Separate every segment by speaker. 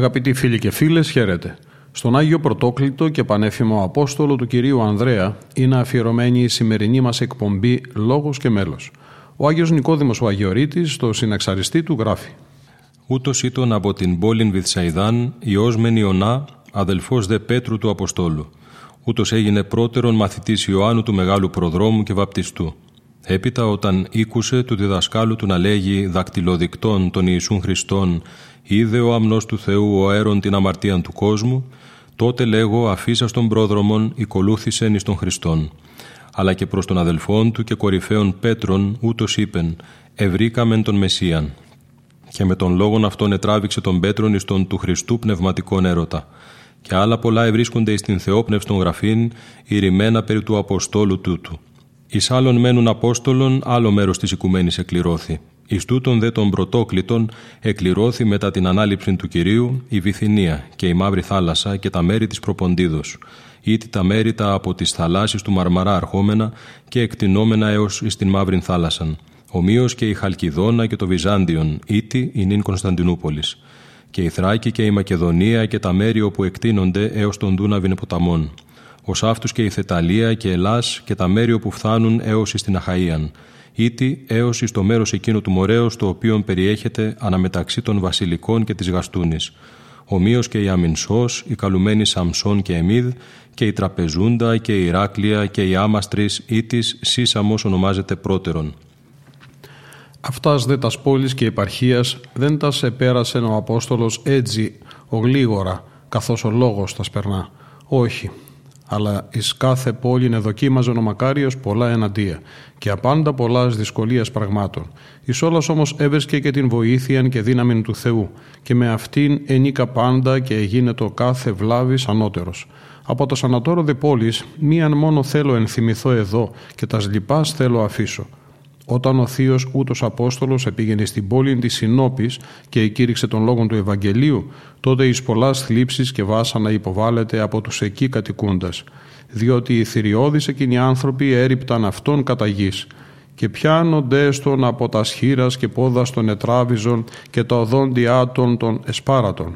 Speaker 1: Αγαπητοί φίλοι και φίλες, χαίρετε. Στον Άγιο Πρωτόκλητο και Πανέφημο Απόστολο του Κυρίου Ανδρέα είναι αφιερωμένη η σημερινή μας εκπομπή «Λόγος και μέλος». Ο Άγιος Νικόδημος ο Αγιορείτης, στο συναξαριστή του, γράφει
Speaker 2: «Ούτως ήταν από την πόλην Βυθσαϊδάν, Υιός μεν Ιωνά, αδελφός δε Πέτρου του Αποστόλου. Ούτως έγινε πρώτερον μαθητής Ιωάννου του Μεγάλου Προδρόμου και Βαπτιστού. Έπειτα όταν ήκουσε του διδασκάλου του να λέγει δακτυλοδεικτών των Ιησούν Χριστών είδε ο αμνός του Θεού ο αέρον την αμαρτίαν του κόσμου, τότε λέγω αφήσα στον πρόδρομον οικολούθησεν εις των Χριστών. Αλλά και προς τον αδελφόν του και κορυφαίων Πέτρον ούτως είπεν «Ευρήκαμεν τον Μεσσίαν». Και με τον λόγον αυτόν ετράβηξε τον Πέτρον εις τον του Χριστού πνευματικόν έρωτα. Και άλλα πολλά ευρίσκονται εις την θεόπνευστον γραφήν, ηρημένα περί του Αποστόλου τούτου. Εις άλλων μένουν Απόστολων, άλλο μέρος της οικουμένης εκληρώθη. Εις τούτον δε των πρωτόκλητων εκληρώθη μετά την ανάληψη του Κυρίου η Βυθινία και η Μαύρη Θάλασσα και τα μέρη της Προποντίδος, ήτι τα μέρη τα από τις θαλάσσης του Μαρμαρά αρχόμενα και εκτινόμενα έως εις την Μαύρη Θάλασσαν, ομοίως και η Χαλκιδόνα και το Βυζάντιον, ήτι η νυν Κωνσταντινούπολης, και η Θράκη και η Μακεδονία και τα μέρη όπου εκτείνονται έως τον Δούναβιν ποταμών, ως αυτούς και η Θεταλία και Ελλάς και τα μέρη όπου φθάνουν έως εις την Αχαΐαν, ήτι έως εις το μέρος εκείνο του μορέως το οποίο περιέχεται αναμεταξύ των βασιλικών και της γαστούνης. Ομοίως και η Αμινσός, η καλουμένη Σαμσόν και Εμίδ και η Τραπεζούντα και η Ηράκλεια και η Άμαστρης ήτης Σύσαμος ονομάζεται πρώτερον.
Speaker 1: Αυτάς δε τας πόλεις και επαρχίας δεν τας επέρασε ο Απόστολος έτσι ο γλίγορα καθώς ο λόγος τας περνά. Όχι, αλλά εις κάθε πόλη δοκίμαζε ο Μακάριος πολλά εναντία και απάντα πολλά δυσκολίας πραγμάτων. Εις όλας όμως έβρισκε και την βοήθεια και δύναμη του Θεού και με αυτήν ενίκα πάντα και έγινε το κάθε βλάβης ανώτερος. Από το σανατόρο δε πόλης μίαν μόνο θέλω ενθυμηθώ εδώ και τα λοιπάς θέλω αφήσω. Όταν ο θείος ούτως Απόστολος επήγαινε στην πόλη της Συνόπης και εκήρυξε τον λόγο του Ευαγγελίου, τότε εις πολλάς θλίψεις και βάσανα υποβάλλεται από τους εκεί κατοικούντας, διότι οι θηριώδεις εκείνοι άνθρωποι έριπταν αυτόν κατά γης, και πιάνονται στον από τα σχήρας και πόδας των ετράβιζων και τα οδόντια των των εσπάρατων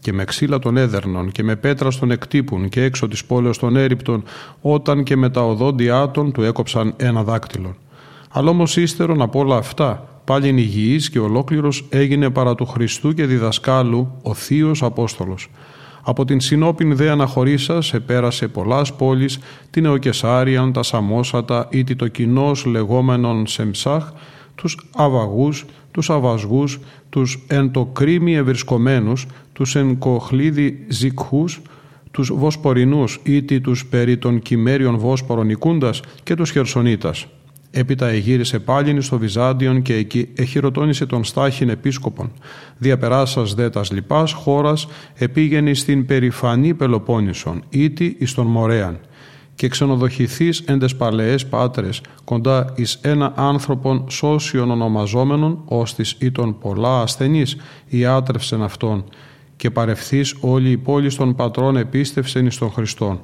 Speaker 1: και με ξύλα των έδερνων και με πέτρα των εκτύπουν και έξω της πόλεως των έριπτων όταν και με τα οδόντια των του έκοψαν ένα δάκτυλο. Αλλά όμως ύστερον από όλα αυτά, πάλι υγιής και ολόκληρος έγινε παρά του Χριστού και διδασκάλου ο Θείος Απόστολος. Από την Συνόπιν δε αναχωρήσας επέρασε πολλάς πόλεις, την Εοκεσάριαν, τα Σαμόσατα ή το κοινός λεγόμενον Σεμψάχ, τους Αβαγούς, τους Αβασγούς, τους εν το κρίμι ευρισκομένους, τους εν κοχλίδι ζικχούς, τους Βοσπορινούς ήτι τους περί των κυμέριων Βόσπορων Ικούντας και τους Χερσονίτας. Έπειτα εγύρισε πάλιν στο Βυζάντιον και εκεί εχειρωτώνησε τον Στάχην επίσκοπον. Διαπεράσας δε τας λοιπάς χώρας επήγαινε στην περηφανή Πελοπόννησον, ήτι εις τον Μορέαν και ξενοδοχηθείς εν τες παλαιές πάτρες, κοντά εις ένα άνθρωπον σώσιον ονομαζόμενον, ώστις ήταν πολλά ασθενείς, ιάτρευσεν αυτόν, και παρευθείς όλη η πόλη των πατρών επίστευσεν εις τον Χριστόν.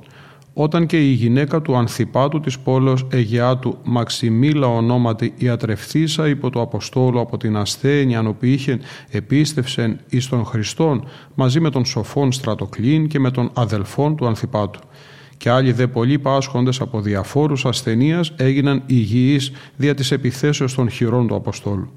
Speaker 1: Όταν και η γυναίκα του Ανθιπάτου της πόλεως Αιγιάτου Μαξιμίλα ονόματι ιατρευθήσα υπό το Αποστόλο από την ασθένεια που είχε επίστευσεν εις τον Χριστόν μαζί με τον σοφόν Στρατοκλήν και με τον αδελφόν του Ανθιπάτου και άλλοι δε πολλοί πάσχοντες από διαφόρους ασθενείας έγιναν υγιείς δια της επιθέσεως των χειρών του Αποστόλου.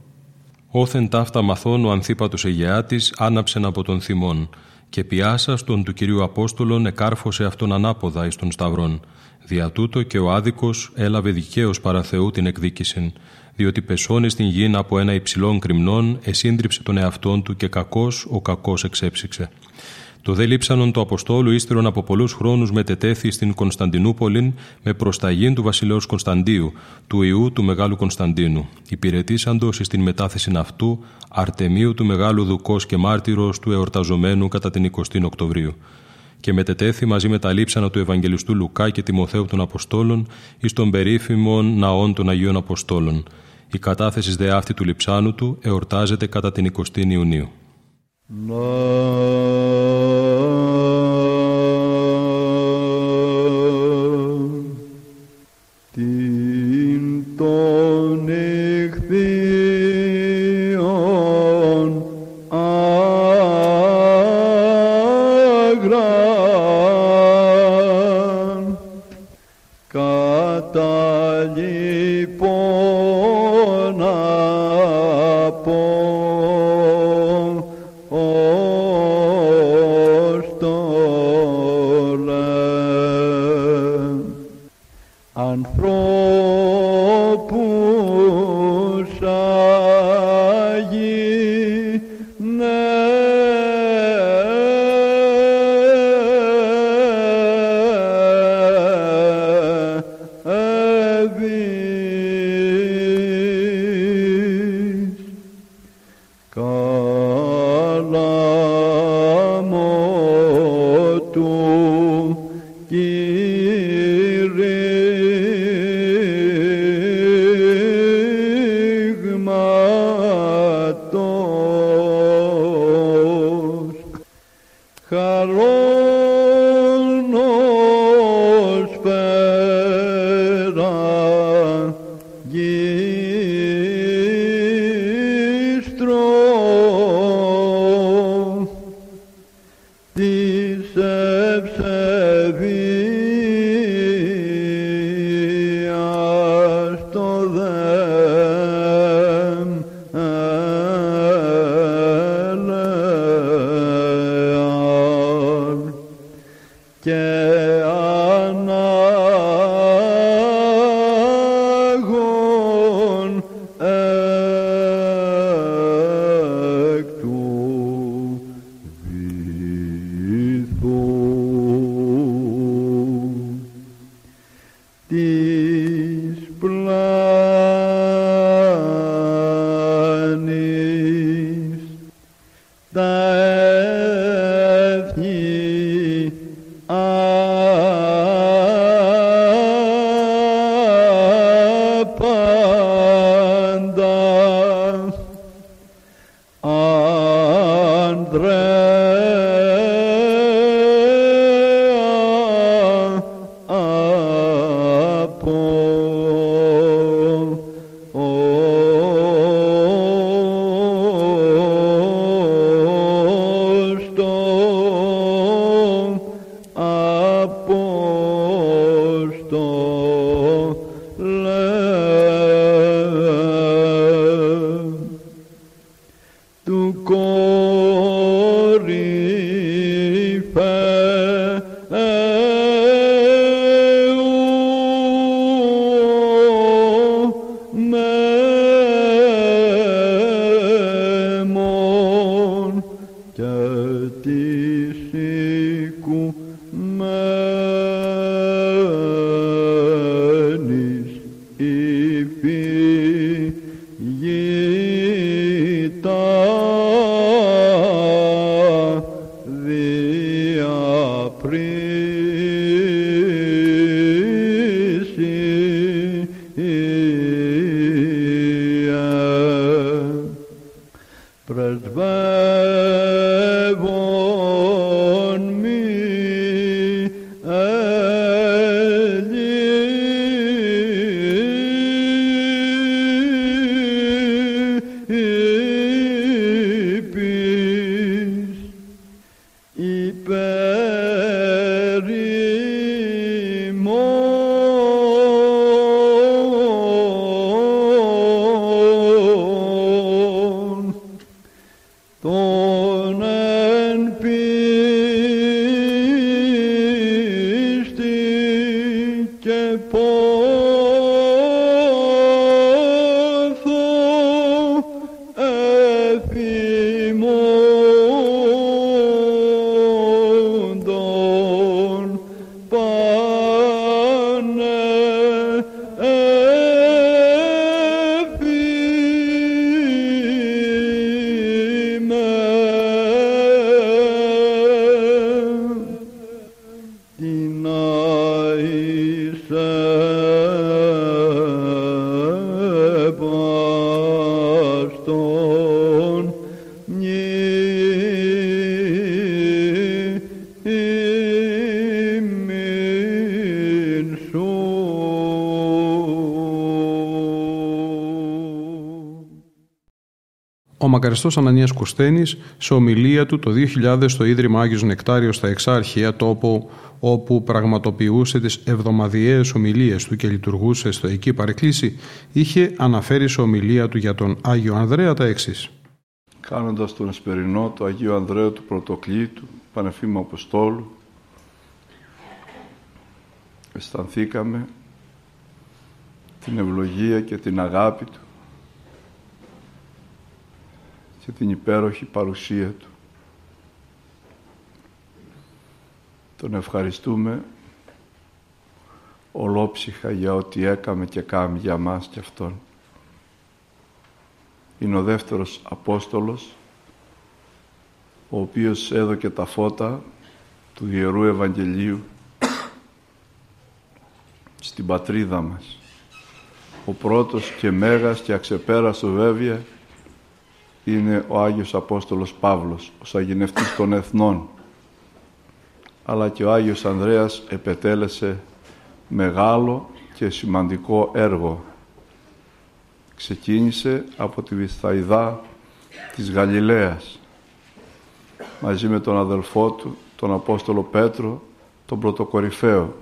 Speaker 2: Όθεν ταύτα μαθών ο Ανθίπατος Αιγεάτης άναψεν από τον θυμόν και πιάσα τον του Κυρίου Απόστολον εκάρφωσε αυτόν ανάποδα εις τον Σταυρόν. Δια τούτο και ο άδικος έλαβε δικαίως παρά Θεού την εκδίκησεν, διότι πεσώνε στην γήν από ένα υψηλόν κρυμνόν, εσύντριψε τον εαυτόν του και κακός ο κακός εξέψυξε. Το δε λείψανον του Αποστόλου ύστερον από πολλούς χρόνους μετετέθη στην Κωνσταντινούπολη με προσταγήν του βασιλέως Κωνσταντίου, του ιού του Μεγάλου Κωνσταντίνου, υπηρετήσαντος στην μετάθεση αυτού Αρτεμίου του Μεγάλου Δουκός και μάρτυρος του εορταζομένου κατά την 20 Οκτωβρίου. Και μετετέθη μαζί με τα λείψανα του Ευαγγελιστού Λουκά και Τιμοθέου των Αποστόλων εις των περίφημων ναών των Αγίων Αποστόλων. Η κατάθεση δε αυτή του λειψάνου του εορτάζεται κατά την 20 Ιουνίου.
Speaker 3: Του
Speaker 1: μακαριστός Ανανίας Κουστένης σε ομιλία του το 2000 στο Ίδρυμα Άγιος Νεκτάριος στα Εξάρχεια, τόπο όπου πραγματοποιούσε τις εβδομαδιαίες ομιλίες του και λειτουργούσε στο εκεί παρεκκλήσι, είχε αναφέρει σε ομιλία του για τον Άγιο Ανδρέα τα εξής.
Speaker 4: Κάνοντας τον Εσπερινό του Αγίου Ανδρέου του Πρωτοκλήτου, Πανεφήμου Αποστόλου, αισθανθήκαμε την ευλογία και την αγάπη του και την υπέροχη παρουσία Του. Τον ευχαριστούμε ολόψυχα για ό,τι έκαμε και κάμει για μας και Αυτόν. Είναι ο δεύτερος Απόστολος, ο οποίος έδωκε τα φώτα του Ιερού Ευαγγελίου στην πατρίδα μας. Ο πρώτος και μέγας και αξεπέραστος βέβαια είναι ο Άγιος Απόστολος Παύλος, ο σαγηνευτής των εθνών. Αλλά και ο Άγιος Ανδρέας επετέλεσε μεγάλο και σημαντικό έργο. Ξεκίνησε από τη Βυθαϊδά της Γαλιλαίας μαζί με τον αδελφό του, τον Απόστολο Πέτρο, τον πρωτοκορυφαίο.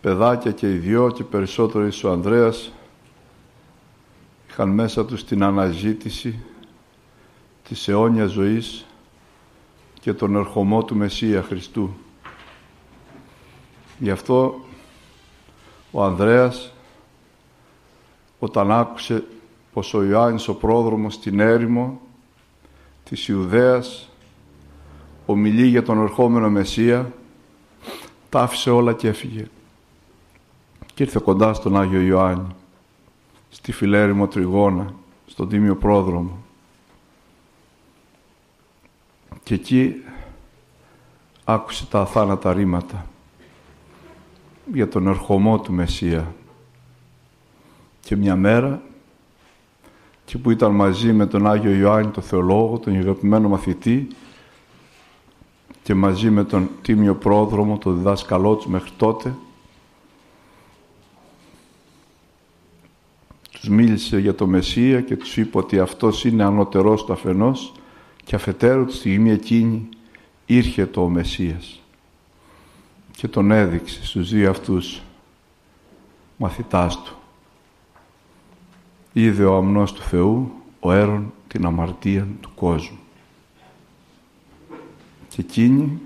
Speaker 4: Παιδάκια και οι δυο και περισσότερο ο Ανδρέας είχαν μέσα τους την αναζήτηση της αιώνιας ζωής και τον ερχομό του Μεσσία Χριστού. Γι' αυτό ο Ανδρέας όταν άκουσε πως ο Ιωάννης ο πρόδρομος στην έρημο της Ιουδαίας ομιλεί για τον ερχόμενο Μεσσία τα άφησε όλα και έφυγε και ήρθε κοντά στον Άγιο Ιωάννη στη Φιλέρημο Τριγώνα, στον Τίμιο Πρόδρομο. Και εκεί άκουσε τα αθάνατα ρήματα για τον ερχομό του Μεσσία. Και μια μέρα, και που ήταν μαζί με τον Άγιο Ιωάννη τον Θεολόγο, τον αγαπημένο μαθητή, και μαζί με τον Τίμιο Πρόδρομο, τον διδάσκαλό του μέχρι τότε, τους μίλησε για το Μεσσία και τους είπε ότι αυτός είναι ανωτερός του αφενός και αφετέρου τη στιγμή εκείνη ήρχε το ο Μεσσίας και τον έδειξε στους δύο αυτούς μαθητάς του. Είδε ο αμνός του Θεού, ο έρων την αμαρτία του κόσμου. Και εκείνοι,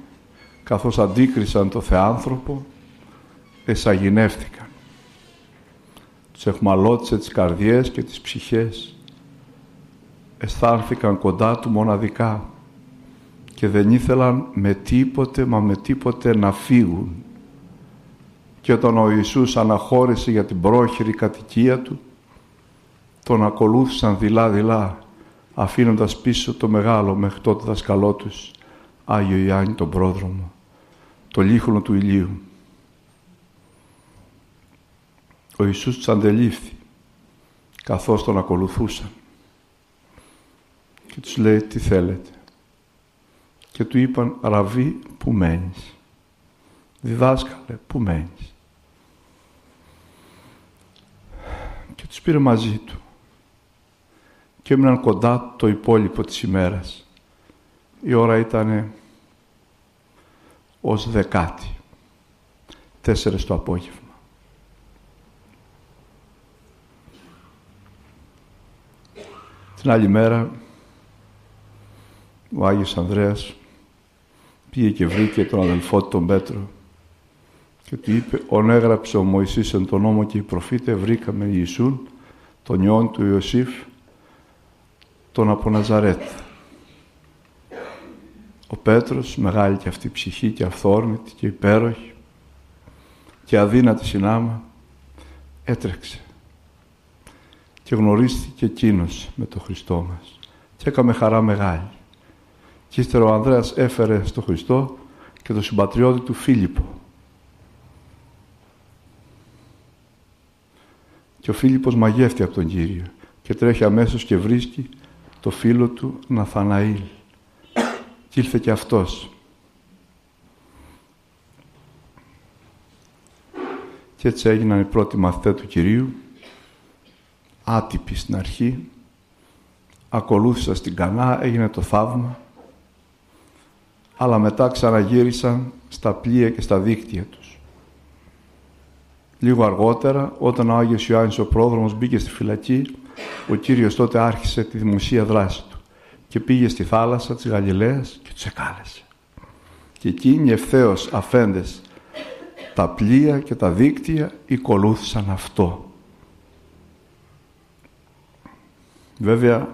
Speaker 4: καθώς αντίκρισαν το Θεάνθρωπο, εσαγηνεύτηκαν τους εχμαλώτισε τις καρδιές και τις ψυχές. Αισθάνθηκαν κοντά του μοναδικά και δεν ήθελαν με τίποτε μα με τίποτε να φύγουν. Και όταν ο Ιησούς αναχώρησε για την πρόχειρη κατοικία του, τον ακολούθησαν δειλά-δειλά, αφήνοντας πίσω το μεγάλο μέχρι τότε δασκαλό τους, Άγιο Ιάννη τον πρόδρομο, το λίχνο του ηλίου. Ο Ιησούς τους αντελήφθη καθώς τον ακολουθούσαν. Και τους λέει τι θέλετε; Και του είπαν Ραβί που μένεις; Διδάσκαλε που μένεις; Και τους πήρε μαζί του. Και έμειναν κοντά το υπόλοιπο της ημέρας. Η ώρα ήταν ως δεκάτη τέσσερες το απόγευμα Την άλλη μέρα ο Άγιος Ανδρέας πήγε και βρήκε τον αδελφό του τον Πέτρο και του είπε «Ον έγραψε ο Μωυσής εν τον νόμο και οι προφήτες βρήκαμε Ιησούν, τον ιόν του Ιωσήφ, τον από Ναζαρέτ». Ο Πέτρος, μεγάλη και αυτή ψυχή και αυθόρμητη και υπέροχη και αδύνατη συνάμα, έτρεξε και γνωρίστηκε εκείνος με τον Χριστό μας και έκαμε χαρά μεγάλη. Και ύστερα ο Ανδρέας έφερε στο Χριστό και τον συμπατριώτη του Φίλιππο. Και ο Φίλιππος μαγεύτηκε από τον Κύριο και τρέχει αμέσως και βρίσκει το φίλο του Ναθαναήλ. Και ήλθε και αυτός. Και έτσι έγιναν οι πρώτοι μαθητές του Κυρίου, άτυποι στην αρχή, ακολούθησαν στην Κανά, έγινε το θαύμα, αλλά μετά ξαναγύρισαν στα πλοία και στα δίκτυα τους. Λίγο αργότερα, όταν ο Άγιος Ιωάννης ο πρόδρομος μπήκε στη φυλακή, ο Κύριος τότε άρχισε τη δημοσία δράση του και πήγε στη θάλασσα της Γαλιλαίας και τους εκάλεσε. Και εκείνοι ευθέως αφέντες τα πλοία και τα δίκτυα οικολούθησαν αυτό. Βέβαια,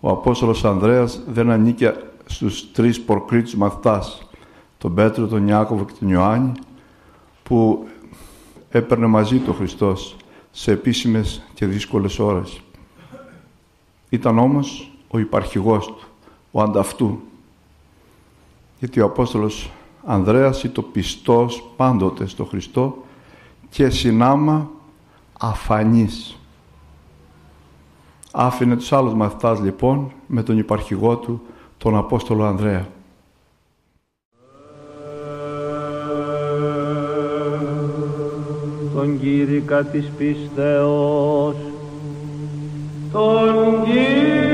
Speaker 4: ο Απόστολος Ανδρέας δεν ανήκε στους τρεις προκρίτους μαθητάς, τον Πέτρο, τον Ιάκωβο και τον Ιωάννη, που έπαιρνε μαζί του ο Χριστός σε επίσημες και δύσκολες ώρες. Ήταν όμως ο υπαρχηγός του, ο ανταυτού. Γιατί ο Απόστολος Ανδρέας ήταν πιστός πάντοτες στο Χριστό και συνάμα αφανής. Άφηνε τους άλλους μαθητάς λοιπόν με τον υπαρχηγό του τον Απόστολο Ανδρέα.
Speaker 5: Τον Κύρικα της πίστεως, τον Κύρικα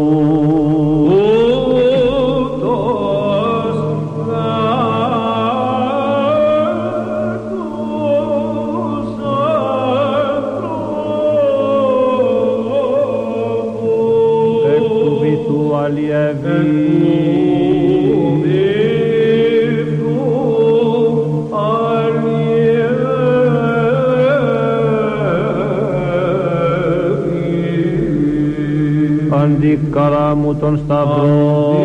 Speaker 6: καρά μου τον σταυρό.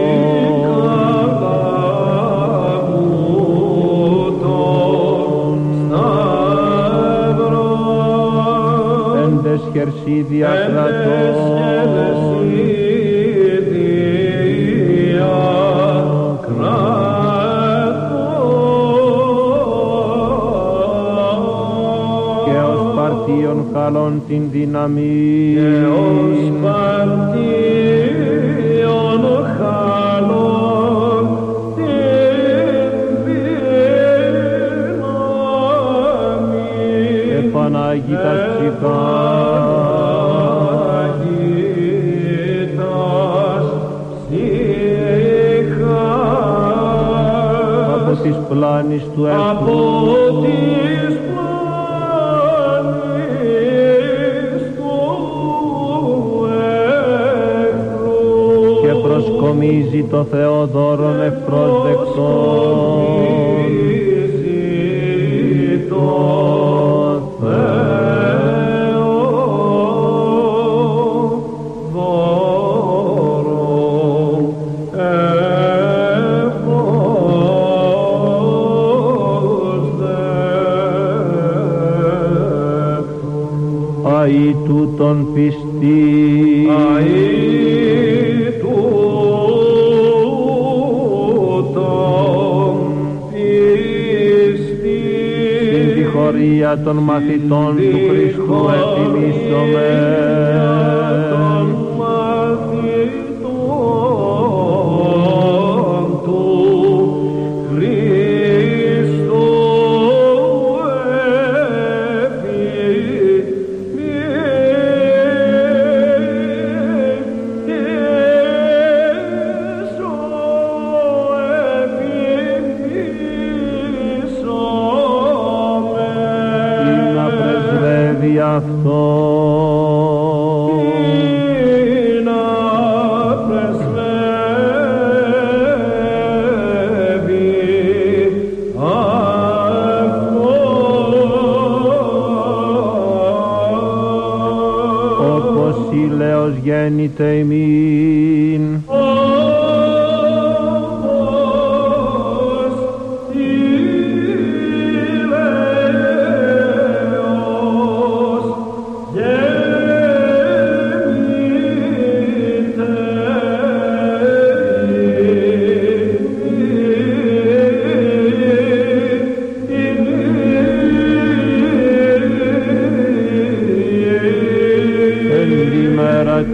Speaker 6: πέντε χερσίδια κρατώ. μεγάλον την δύναμη. Και
Speaker 5: ως παρτίον χαλών την δύναμη.
Speaker 6: Και Παναγίτα ψυχά. Από τις πλάνης του
Speaker 5: έργου.
Speaker 6: τονίζει το Θεόδωρον ευπρόσδεκτον. το πιστή
Speaker 5: δια των μαθητών του Χριστού επιμίσθομαι. Venite mi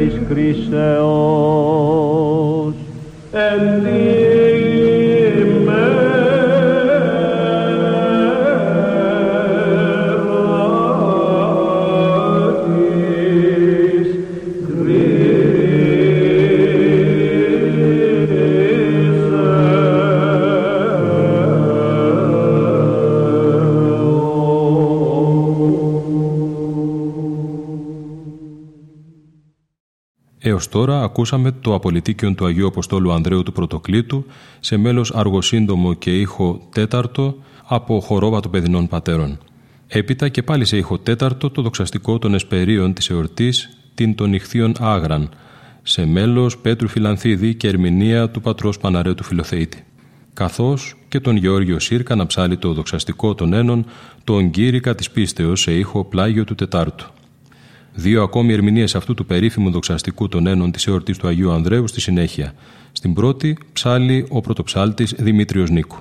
Speaker 5: Hare Krishna.
Speaker 2: Τώρα ακούσαμε το απολυτίκιο του Αγίου Αποστόλου Ανδρέου του Πρωτοκλήτου σε μέλος αργοσύντομο και ήχο τέταρτο από χορόβα των παιδινών πατέρων. Έπειτα και πάλι σε ήχο τέταρτο το δοξαστικό των εσπερίων της εορτής την των ηχθείων Άγραν σε μέλος Πέτρου Φιλανθίδη και ερμηνεία του πατρός Παναρέτου του Φιλοθεήτη. Καθώς και τον Γεώργιο Σύρκα να ψάλει το δοξαστικό των ένων, τον Κύρικα της Πίστεως σε ήχο πλάγιο του Τετάρτου. Δύο ακόμη ερμηνείες αυτού του περίφημου δοξαστικού των ένων της εορτής του Αγίου Ανδρέου στη συνέχεια. Στην πρώτη, ψάλει ο πρωτοψάλτης Δημήτριος Νίκου.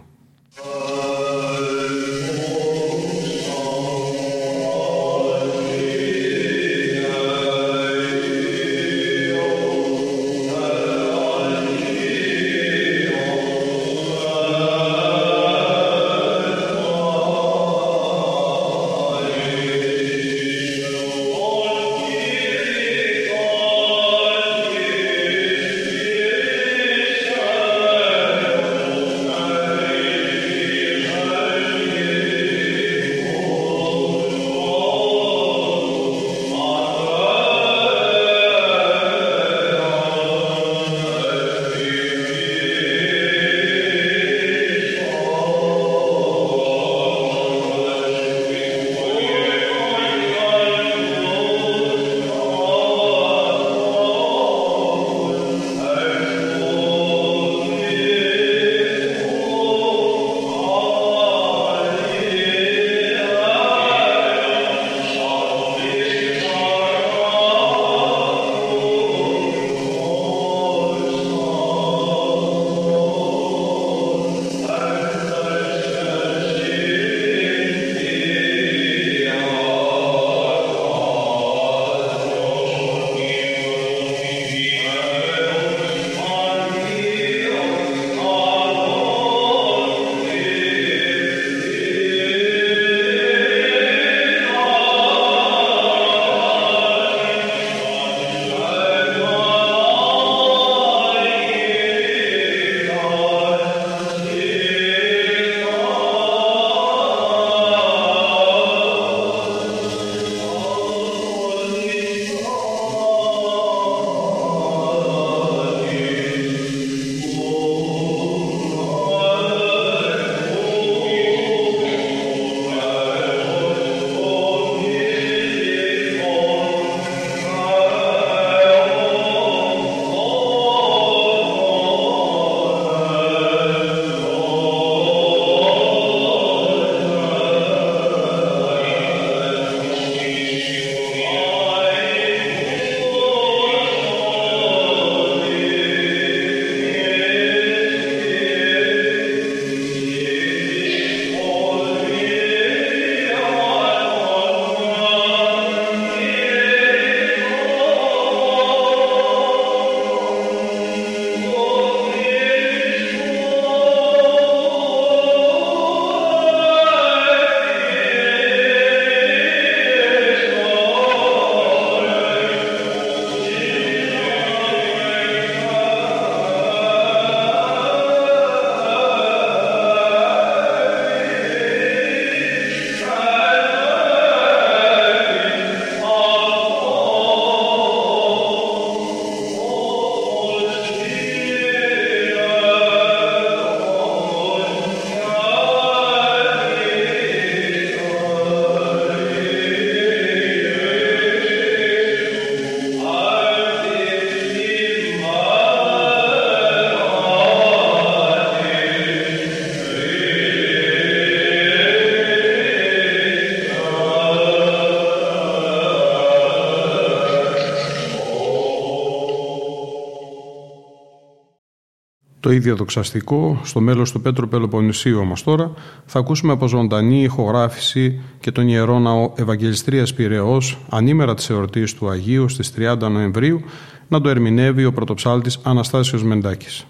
Speaker 7: Το ίδιο δοξαστικό στο μέλος του Πέτρου Πελοποννησίου όμως τώρα θα ακούσουμε από ζωντανή ηχογράφηση και τον Ιερό Ναό Ευαγγελιστρίας Πυραιός ανήμερα της εορτής του Αγίου στις 30 Νοεμβρίου να το ερμηνεύει ο πρωτοψάλτης Αναστάσιος Μεντάκης.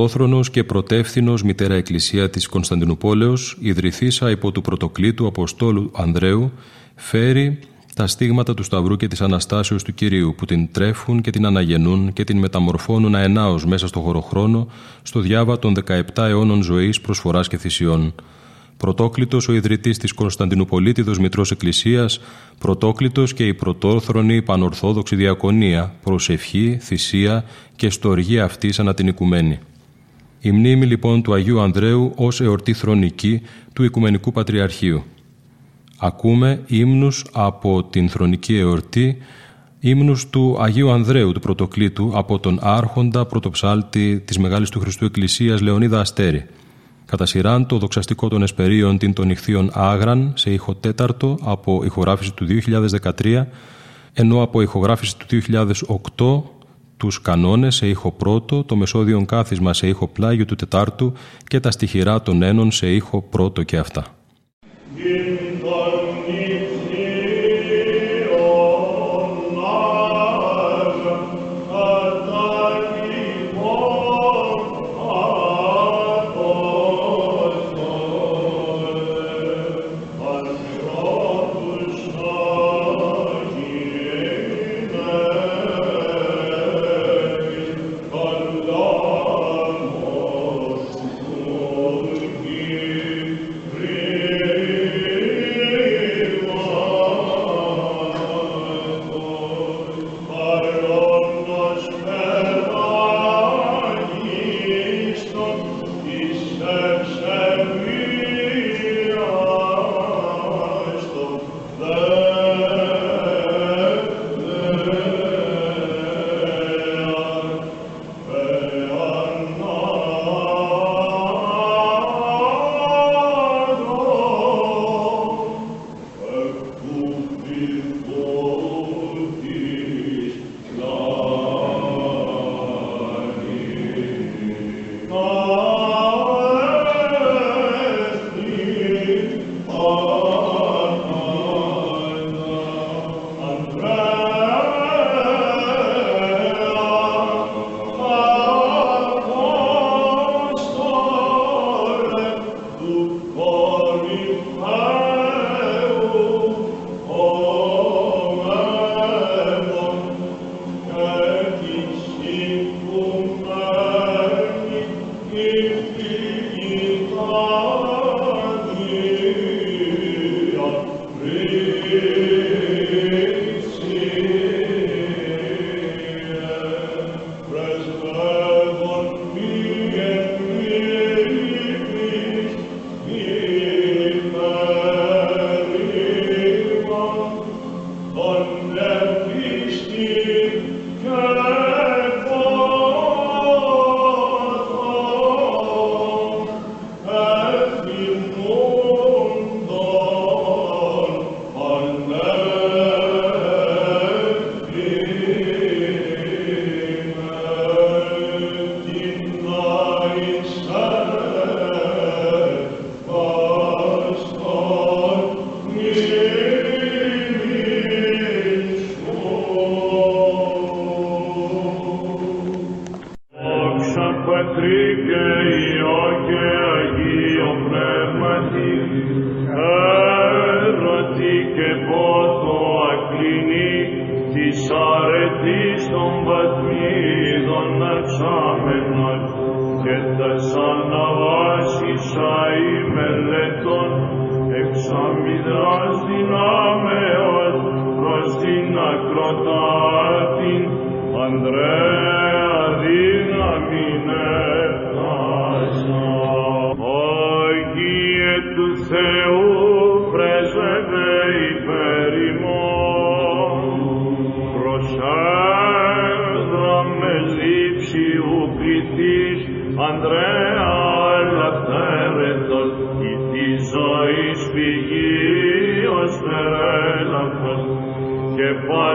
Speaker 2: Πρωτόθρονος και πρωτεύθυνος μητέρα εκκλησία της Κωνσταντινούπολεως, ιδρυθήσα υπό του πρωτοκλήτου Αποστόλου Ανδρέου, φέρει τα στίγματα του Σταυρού και της Αναστάσεως του Κυρίου που την τρέφουν και την αναγεννούν και την μεταμορφώνουν αενάως μέσα στο χωροχρόνο στο διάβα των 17 αιώνων ζωής, προσφοράς και θυσιών. Πρωτόκλητος ο ιδρυτής της Κωνσταντινουπολίτιδος Μητρός Εκκλησίας, πρωτόκλητος και η πρωτόθρονη πανορθόδοξη διακονία, προσευχή, θυσία και στοργή αυτής ανά την οικουμένη.
Speaker 7: Η μνήμη λοιπόν του Αγίου Ανδρέου ως εορτή θρονική του Οικουμενικού Πατριαρχείου. Ακούμε ύμνους από την θρονική εορτή, ύμνους του Αγίου Ανδρέου του Πρωτοκλήτου από τον άρχοντα πρωτοψάλτη της Μεγάλης του Χριστού Εκκλησίας Λεωνίδα Αστέρη. Κατά σειράν το δοξαστικό των Εσπερίων την των Ιχθείων Άγραν σε ήχο τέταρτο από ηχογράφηση του 2013 ενώ από ηχογράφηση του 2008 τους κανόνες σε ήχο πρώτο, το μεσόδιον κάθισμα σε ήχο πλάγιο του τετάρτου και τα στοιχειρά των ένων σε ήχο πρώτο και αυτά.
Speaker 8: Το μπατμί δονάρει
Speaker 7: ναρκομενός και τα σαν να βάζει σαί μελλετον εξαμηδράζει να με όλος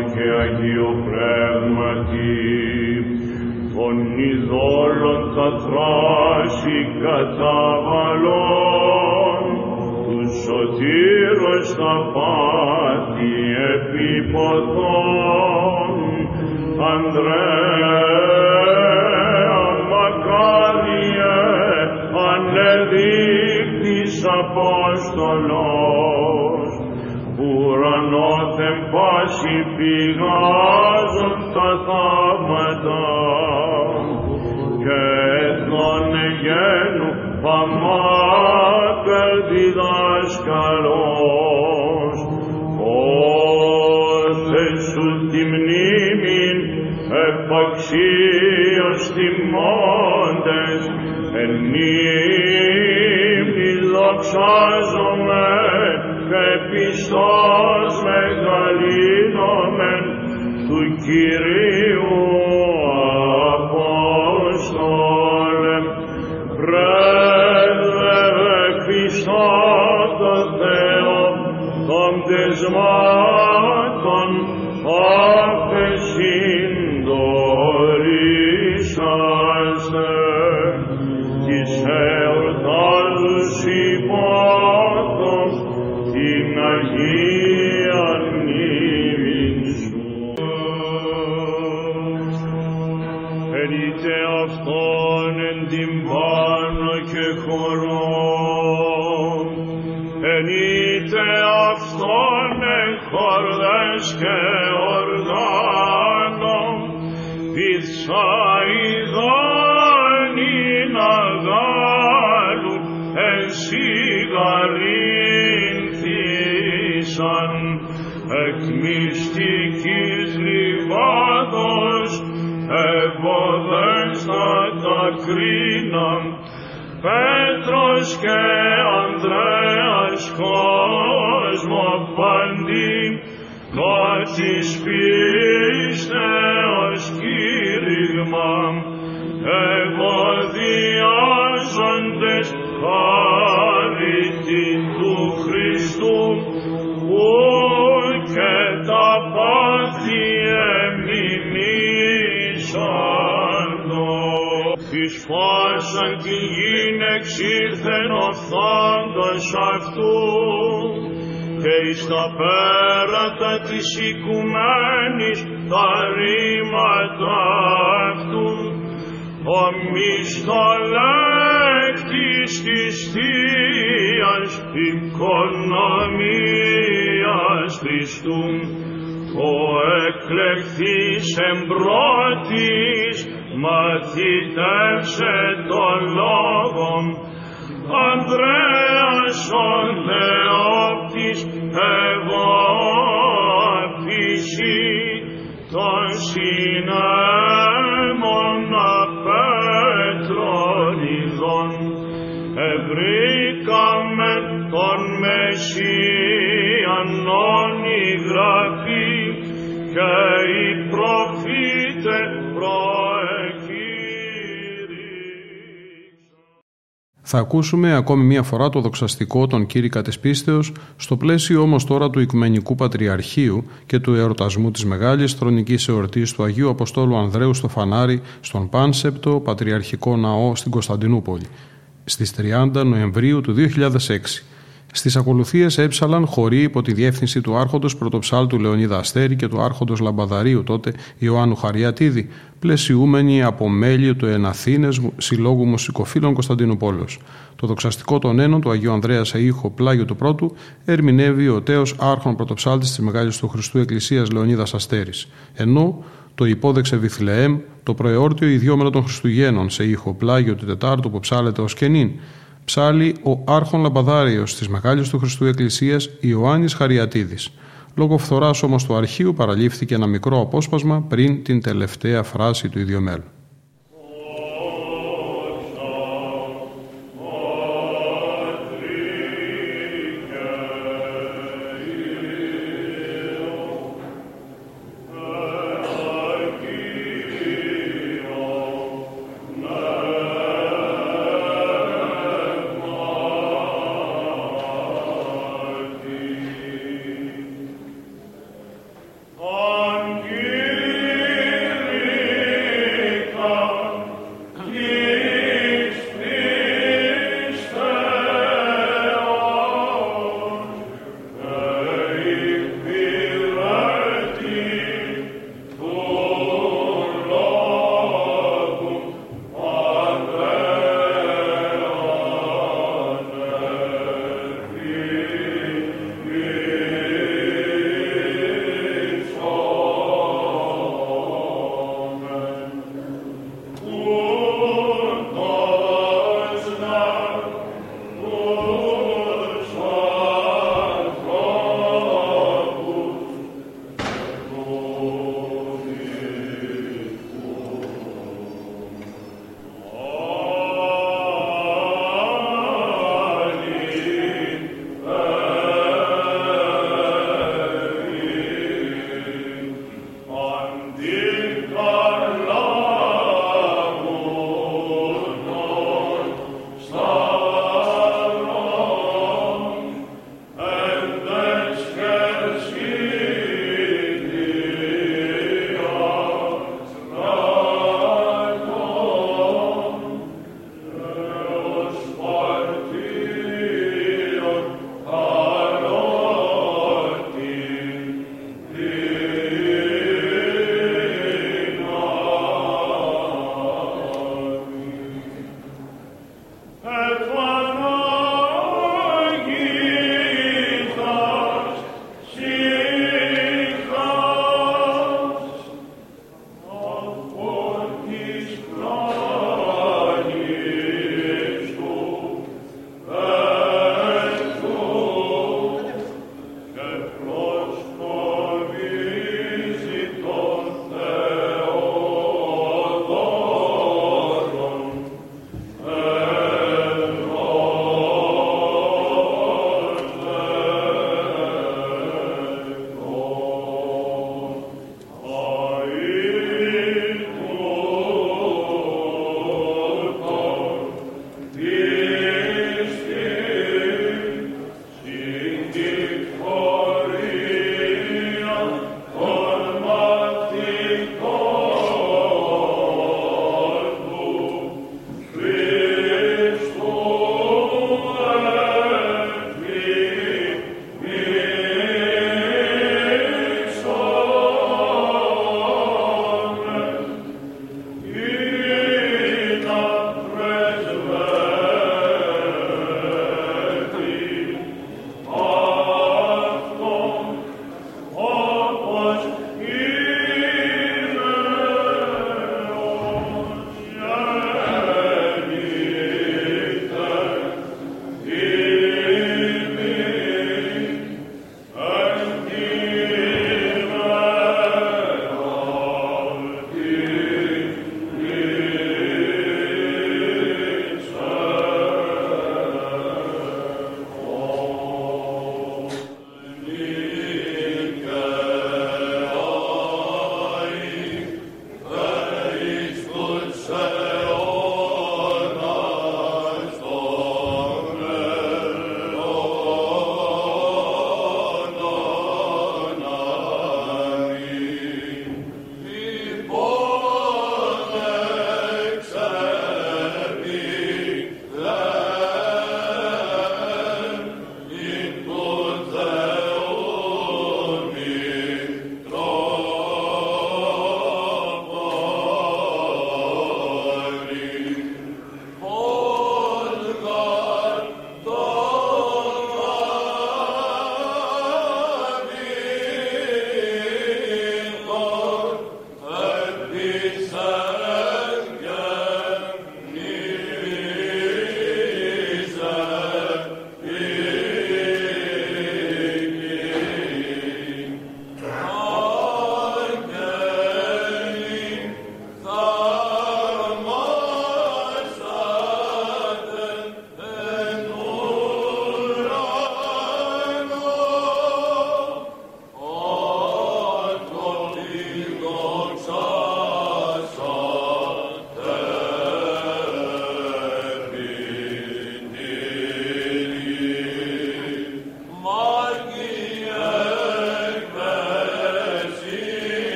Speaker 7: και Υιό και Αγίο Πνεύματι, των ειδόλων τα θράση καταβαλών, τους σωτήρος τα πάθη επιποθών, Ανδρέα μακάριε ανεδείχτης Απόστολος ουρανόθεν πάση πηγάζουν τα θαύματα και εθνών γένου παμάτε διδάσκαλος. Όθε σου τη μνήμην επαξίως τιμώντες εν tomorrow. Ευωδέστατα κρίναν, Πέτρος και Ανδρέας κόσμο παντή, Κάτης πίστεως εξήλθεν ο θάντος αυτού, και εις τα πέρατα της οικουμένης τα ρήματα αυτού, ο μισθολέκτης της Θείας οικονομίας Χριστού, ο εκλεχθής εμπρότης μαθητεύσε τον λόγον, Ανδρέας ο Θεόπτης εγώ αφήσει τον συνέμον
Speaker 1: Θα ακούσουμε ακόμη μία φορά το δοξαστικό των κήρυκα της πίστεως στο πλαίσιο όμως τώρα του Οικουμενικού Πατριαρχείου και του εορτασμού της Μεγάλης Θρονικής Εορτής του Αγίου Αποστόλου Ανδρέου στο Φανάρι στον Πάνσεπτο Πατριαρχικό Ναό στην Κωνσταντινούπολη στις 30 Νοεμβρίου του 2006. Στις ακολουθίες έψαλαν χωρί υπό τη διεύθυνση του άρχοντος πρωτοψάλτου Λεωνίδα Αστέρη και του άρχοντος Λαμπαδαρίου τότε Ιωάννου Χαριατίδη, πλαισιούμενοι από μέλη του Εναθήνες Συλλόγου Μουσικοφίλων Κωνσταντινούπολος. Το δοξαστικό των ένων του Αγίου Ανδρέας σε ήχο πλάγιο του πρώτου ερμηνεύει ο τέος άρχον πρωτοψάλτης της Μεγάλης του Χριστού Εκκλησίας Λεωνίδας Αστέρης. Ενώ το υπόδεξε Βιθλεέμ, το προεόρτιο ιδιόμενο των Χριστουγέννων σε ήχο πλάγιο του Τετάρτου που ψάλεται ως κενήν. Ψάλει ο Άρχον Λαμπαδάριος της Μεγάλης του Χριστού Εκκλησίας Ιωάννης Χαριατίδης. Λόγω φθοράς όμως του αρχείου παραλήφθηκε ένα μικρό απόσπασμα πριν την τελευταία φράση του ιδιομέλου.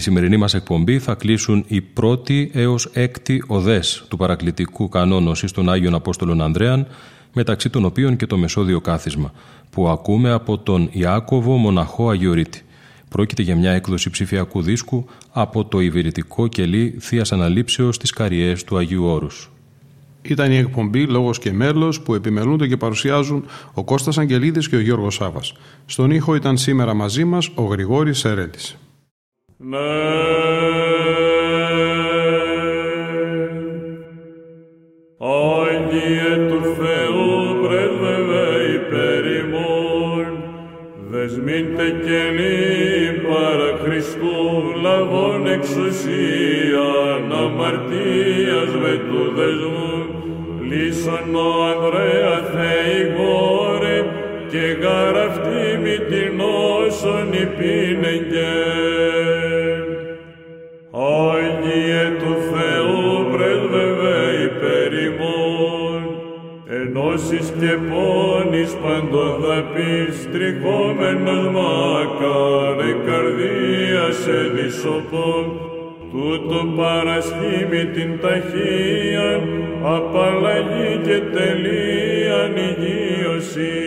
Speaker 2: Σημερινή μας εκπομπή θα κλείσουν οι πρώτοι έως έκτη οδές του παρακλητικού κανόνος εις των Άγιων Απόστολων Ανδρέαν, μεταξύ των οποίων και το Μεσόδιο Κάθισμα, που ακούμε από τον Ιάκωβο Μοναχό Αγιορείτη. Πρόκειται για μια έκδοση ψηφιακού δίσκου από το Ιβηρητικό κελί Θείας Αναλήψεως της Καριές του Αγίου Όρους.
Speaker 1: Ήταν η εκπομπή «Λόγος και μέλος» που επιμελούνται και παρουσιάζουν ο Κώστας Αγγελίδης και ο Γιώργος Σάβας. Στον ήχο ήταν σήμερα μαζί μας ο Γρηγόρης Σερέτης.
Speaker 7: Και παρά Χριστού λαβών εξουσίαν αμαρτίας με του δεσμού, λύσον ο Ανδρέα Θεηγόρε και γαραφτή μη την όσον υπήνεγγεν. Πόνης παντοδαπής, τριχόμενος μακάρε καρδία σε δισοπών, τούτο παρασχήμη την ταχύαν, απαλλαγή και τελείαν υγείωση.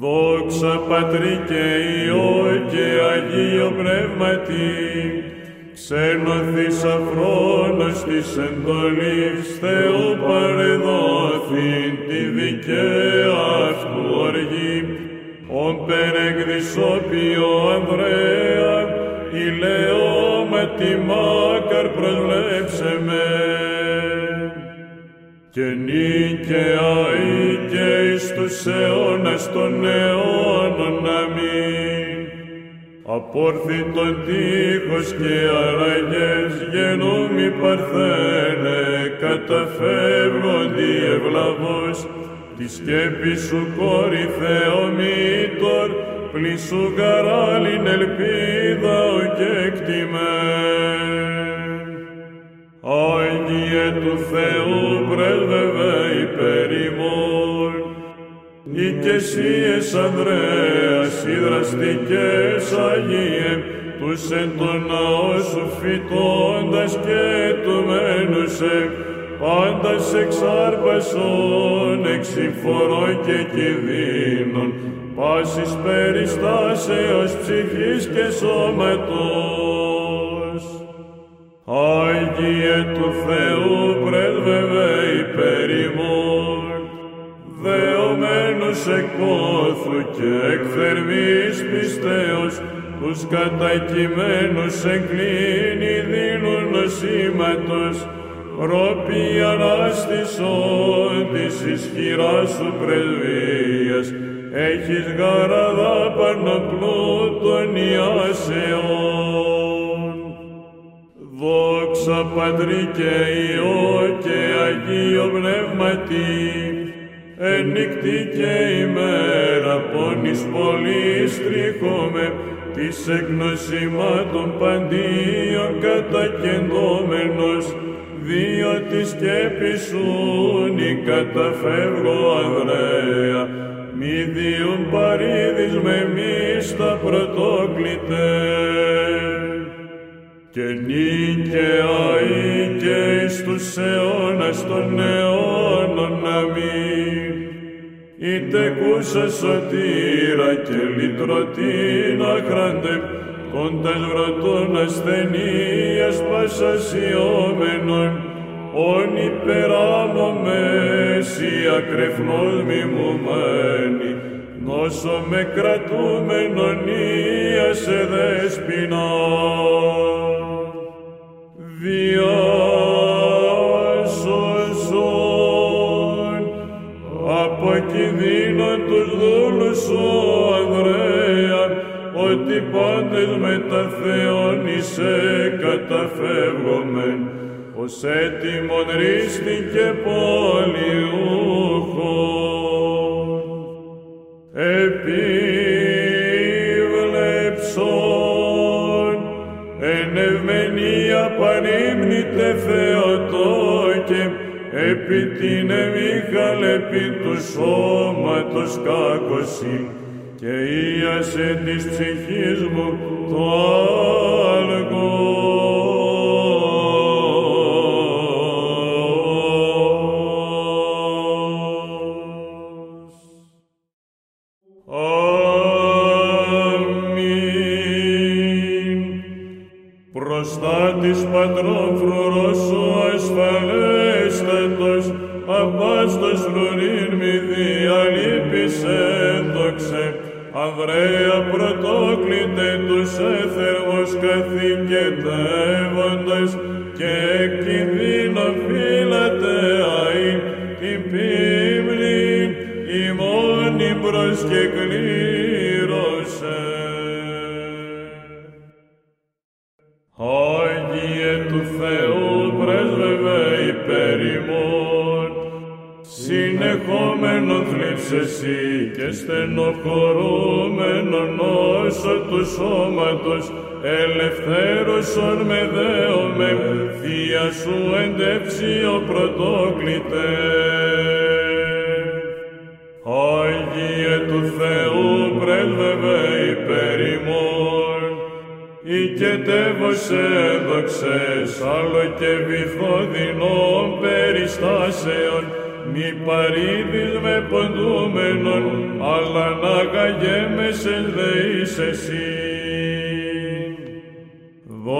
Speaker 7: Δόξα Πατρί και Υιό και Αγίο Πνεύματι, ξένωθης αφρόνος της εντολής Θεού παρεδόθη τη δικαία αυτού οργή, ον περεκδισόπιο Ανδρέα, ηλαιόματι μάκαρ προσλέψε με. Και νίκαια ή και εις τους αιώνας των αιώνων αμήν. Απόρθητον τείχος και αραγές γενούμι παρθένε, καταφεύγοντι ευλαβώς, τη σκέπη σου κόρη Θεομήτωρ, πλήσου γαράλιν ελπίδα ο κεκτημέν. Άγιε του Θεού πρέσβευε υπέρ ημών, ή και εσείς Ανδρέας, οι δραστικές Αγίε, τους εν το ναό σου φυτώντας και του μένουσε, πάντας εξάρπασον, εξηφορών και κινδύνων, πάσης περιστάσεως ψυχής και σώματος. Άγιε του Θεού πρέσβευε υπέρ ημών, δεωμένος εκόθου και εκθερμής πιστέως, τους κατακειμένους εγκλίνει δίνουν νοσήματος, ρόπι ανάστησον της ισχυράς σου πρεσβείας, έχεις γαραδά πάνω πλούτων ιάσεων. Δόξα Πατρί και Υιό και Αγίο Πνεύματι, ενύκτη και ημέρα πόνης πολλής τριχόμε, της εγνωσιμάτων παντίων κατακεντώμενος, δύο τη σκέπη σου νη καταφεύγω Ανδρέα, μη διούν παρήδης με μη στα πρωτόκλητε. Και νίκαια ή και εις τους αιώνας των αιώνων αμήν. Είτε κούσα σωτήρα και λυτρωτήν αχράντε, κόντας βρωτών ασθενείας πασασιόμενων, όν υπεράμομες η ακρεφνός μιμουμένη, νόσο με κρατούμενον ία σε δέσποινα. Διάσωσον δούλους σου, Ανδρέα, ότι πάντες με τα Θεόν είσαι καταφεύγομεν, ως έτοιμον ρίστη και πολιούχον. Επίβλεψον, εν ευμενία πανύμνητε Θεοτόκε, επί την εμίχαλ επί τους σώματος κάκωση, και ίασε της ψυχής μου το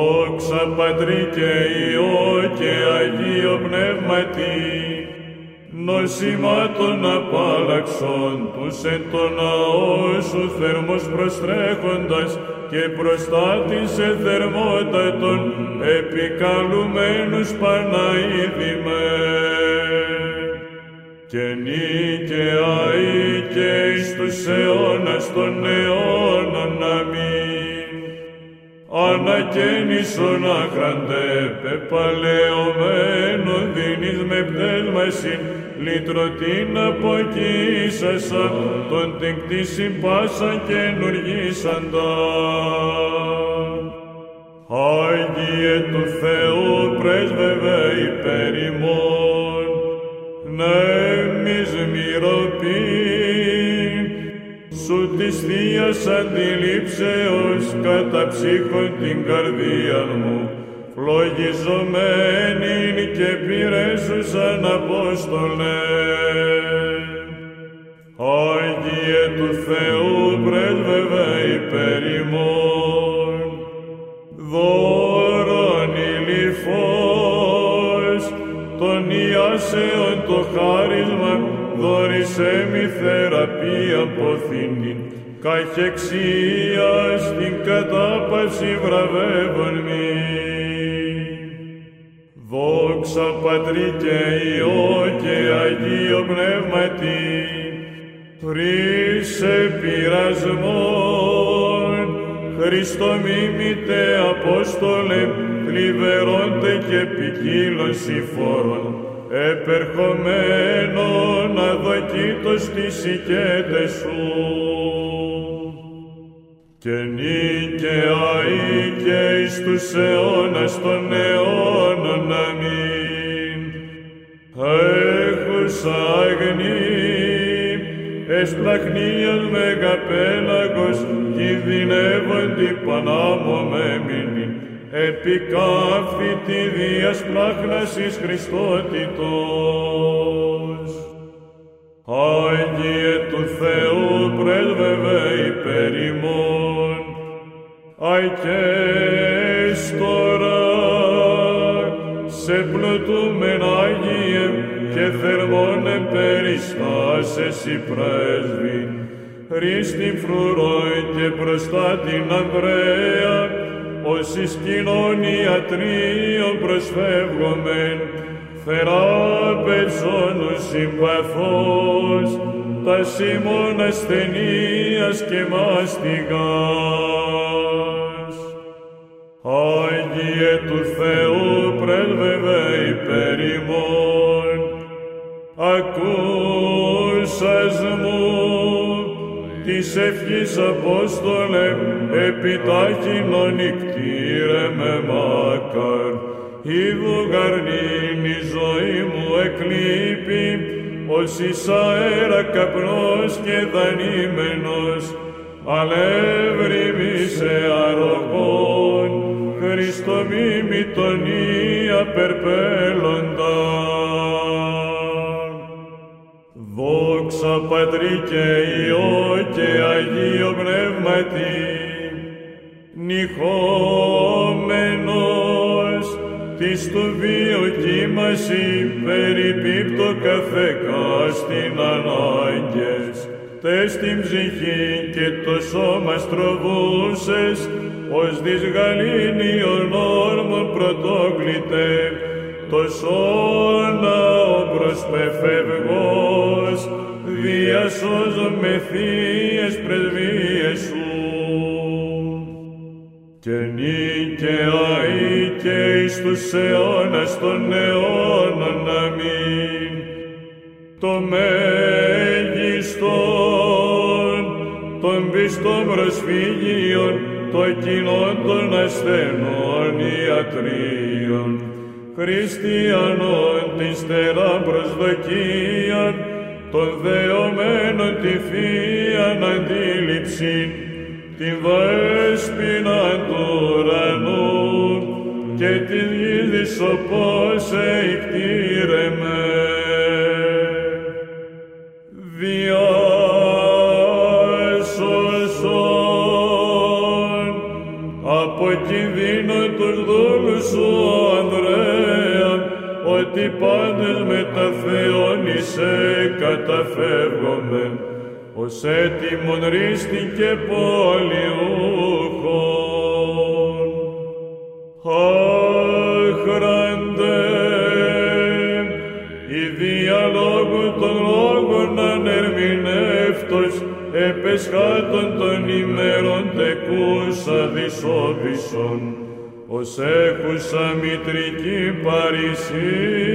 Speaker 7: Δόξα Πατρί και Υιό και Αγίο Πνεύματι, νοσημάτων απάλλαξον τους εν το ναό σου θερμός προστρέχοντας και προστάτης θερμότατον επικαλουμένους Παναίδη με. Και νίκαια ή και εις τους αιώνας των αιώνων αμήν. Ανακαίνισον άχραντε, πεπαλαιωμένο δίνεις με πτέσμασιν, λυτρωτήν αποκοίσασα, τον την κτήσιν πάσα καινουργήσαντα. Άγιε του Θεού πρέσβευε υπέρ ημών, νέμις μυρωπήν, σου της Θείας αντιλήψεως κατά ψύχον την καρδία μου, φλογιζομένην και πειρέσουσαν Απόστολε. Άγιε του Θεού πρέσβευε υπέρ ημών, δώρον ηλιφός, τον Ιάσεων το χάρισμα, δόρισε μη θεραπεία ποθήνην, καχεξία στην κατάπαυση βραβεύων μη. Δόξα Πατρί και Υιό και Αγίο Πνεύματι, πρίσε πειρασμόν, Χριστομίμητε Απόστολε, θλιβερώντε και ποικίλων συμφόρων, επερχομένων αδοκίτως τις οικέτες σου. Και νίκαια ή και εις τους αιώνας των αιώνων αμήν. Έχουσα αγνή, εσπλαχνίας μεγαπέλαγος, κινδυνεύοντι πανάμομέμινη, επικάφητη δίας πλάχνασης Χριστότητος. Άγιε του Θεού πρέσβευε υπέρ ημών, αικέστορα, σε πλουτούμεν Άγιε και θερμόν εμπεριστάσες η πρέσβη, Χρήστη φρουρόι και μπροστά την Ανδρέα, ως εις κοινωνιατρίων προσφεύγομεν, θεράπευσον συμπαθός, τα σήμων ασθενείας και μάστιγας. Άγιε του Θεού πρέσβευε υπέρ ημών, ακούσας μου, της ευχής Απόστολε, επιτάχυνον νυχτήρε με μάκαρ, Ήδου γαρνήν η ζωή μου εκλείπει, ως εις αέρα καπνός και δανείμενος, αλεύριμη σε αρρωγών, Χριστό μη μητονία περπέλλοντα. Δόξα Πατρί και Υιό και Αγίο Πνεύματι, νυχόμενος της του βίου κύμαση περιπίπτω καθεκά στην ανάγκες, τες την ψυχή και το σώμα στροβούσες, ως δις γαλήνιον όρμο πρωτόκλητε, το σώνα ο προσπεφευγός, διασώζω με θείες πρεσβείες σου. Και νίκαια ή και εις τους αιώνας των αιώνων αμήν. Το μέγιστον των πιστών προσφύγιων, το κοινό των ασθενών ιατρίων, χριστιανών την στερά προσδοκίαν, των δεωμένων τη Θείαν αντίληψη, την δέσποινα του ουρανού και την γης όπως εκτήρεμε. Διάσωσον από κινδύνο τους δούλους σου, Ανδρέα, ότι πάντες με τα θεώνησε καταφεύγομαι, ως έτοιμον ρίστη και πολιούχον. Άχραντε, η διαλόγου των λόγων ανερμηνεύτος, επεσχάτων των ημέρων τεκούσα δυσόβησον, ως έχουσα μητρική παρησία.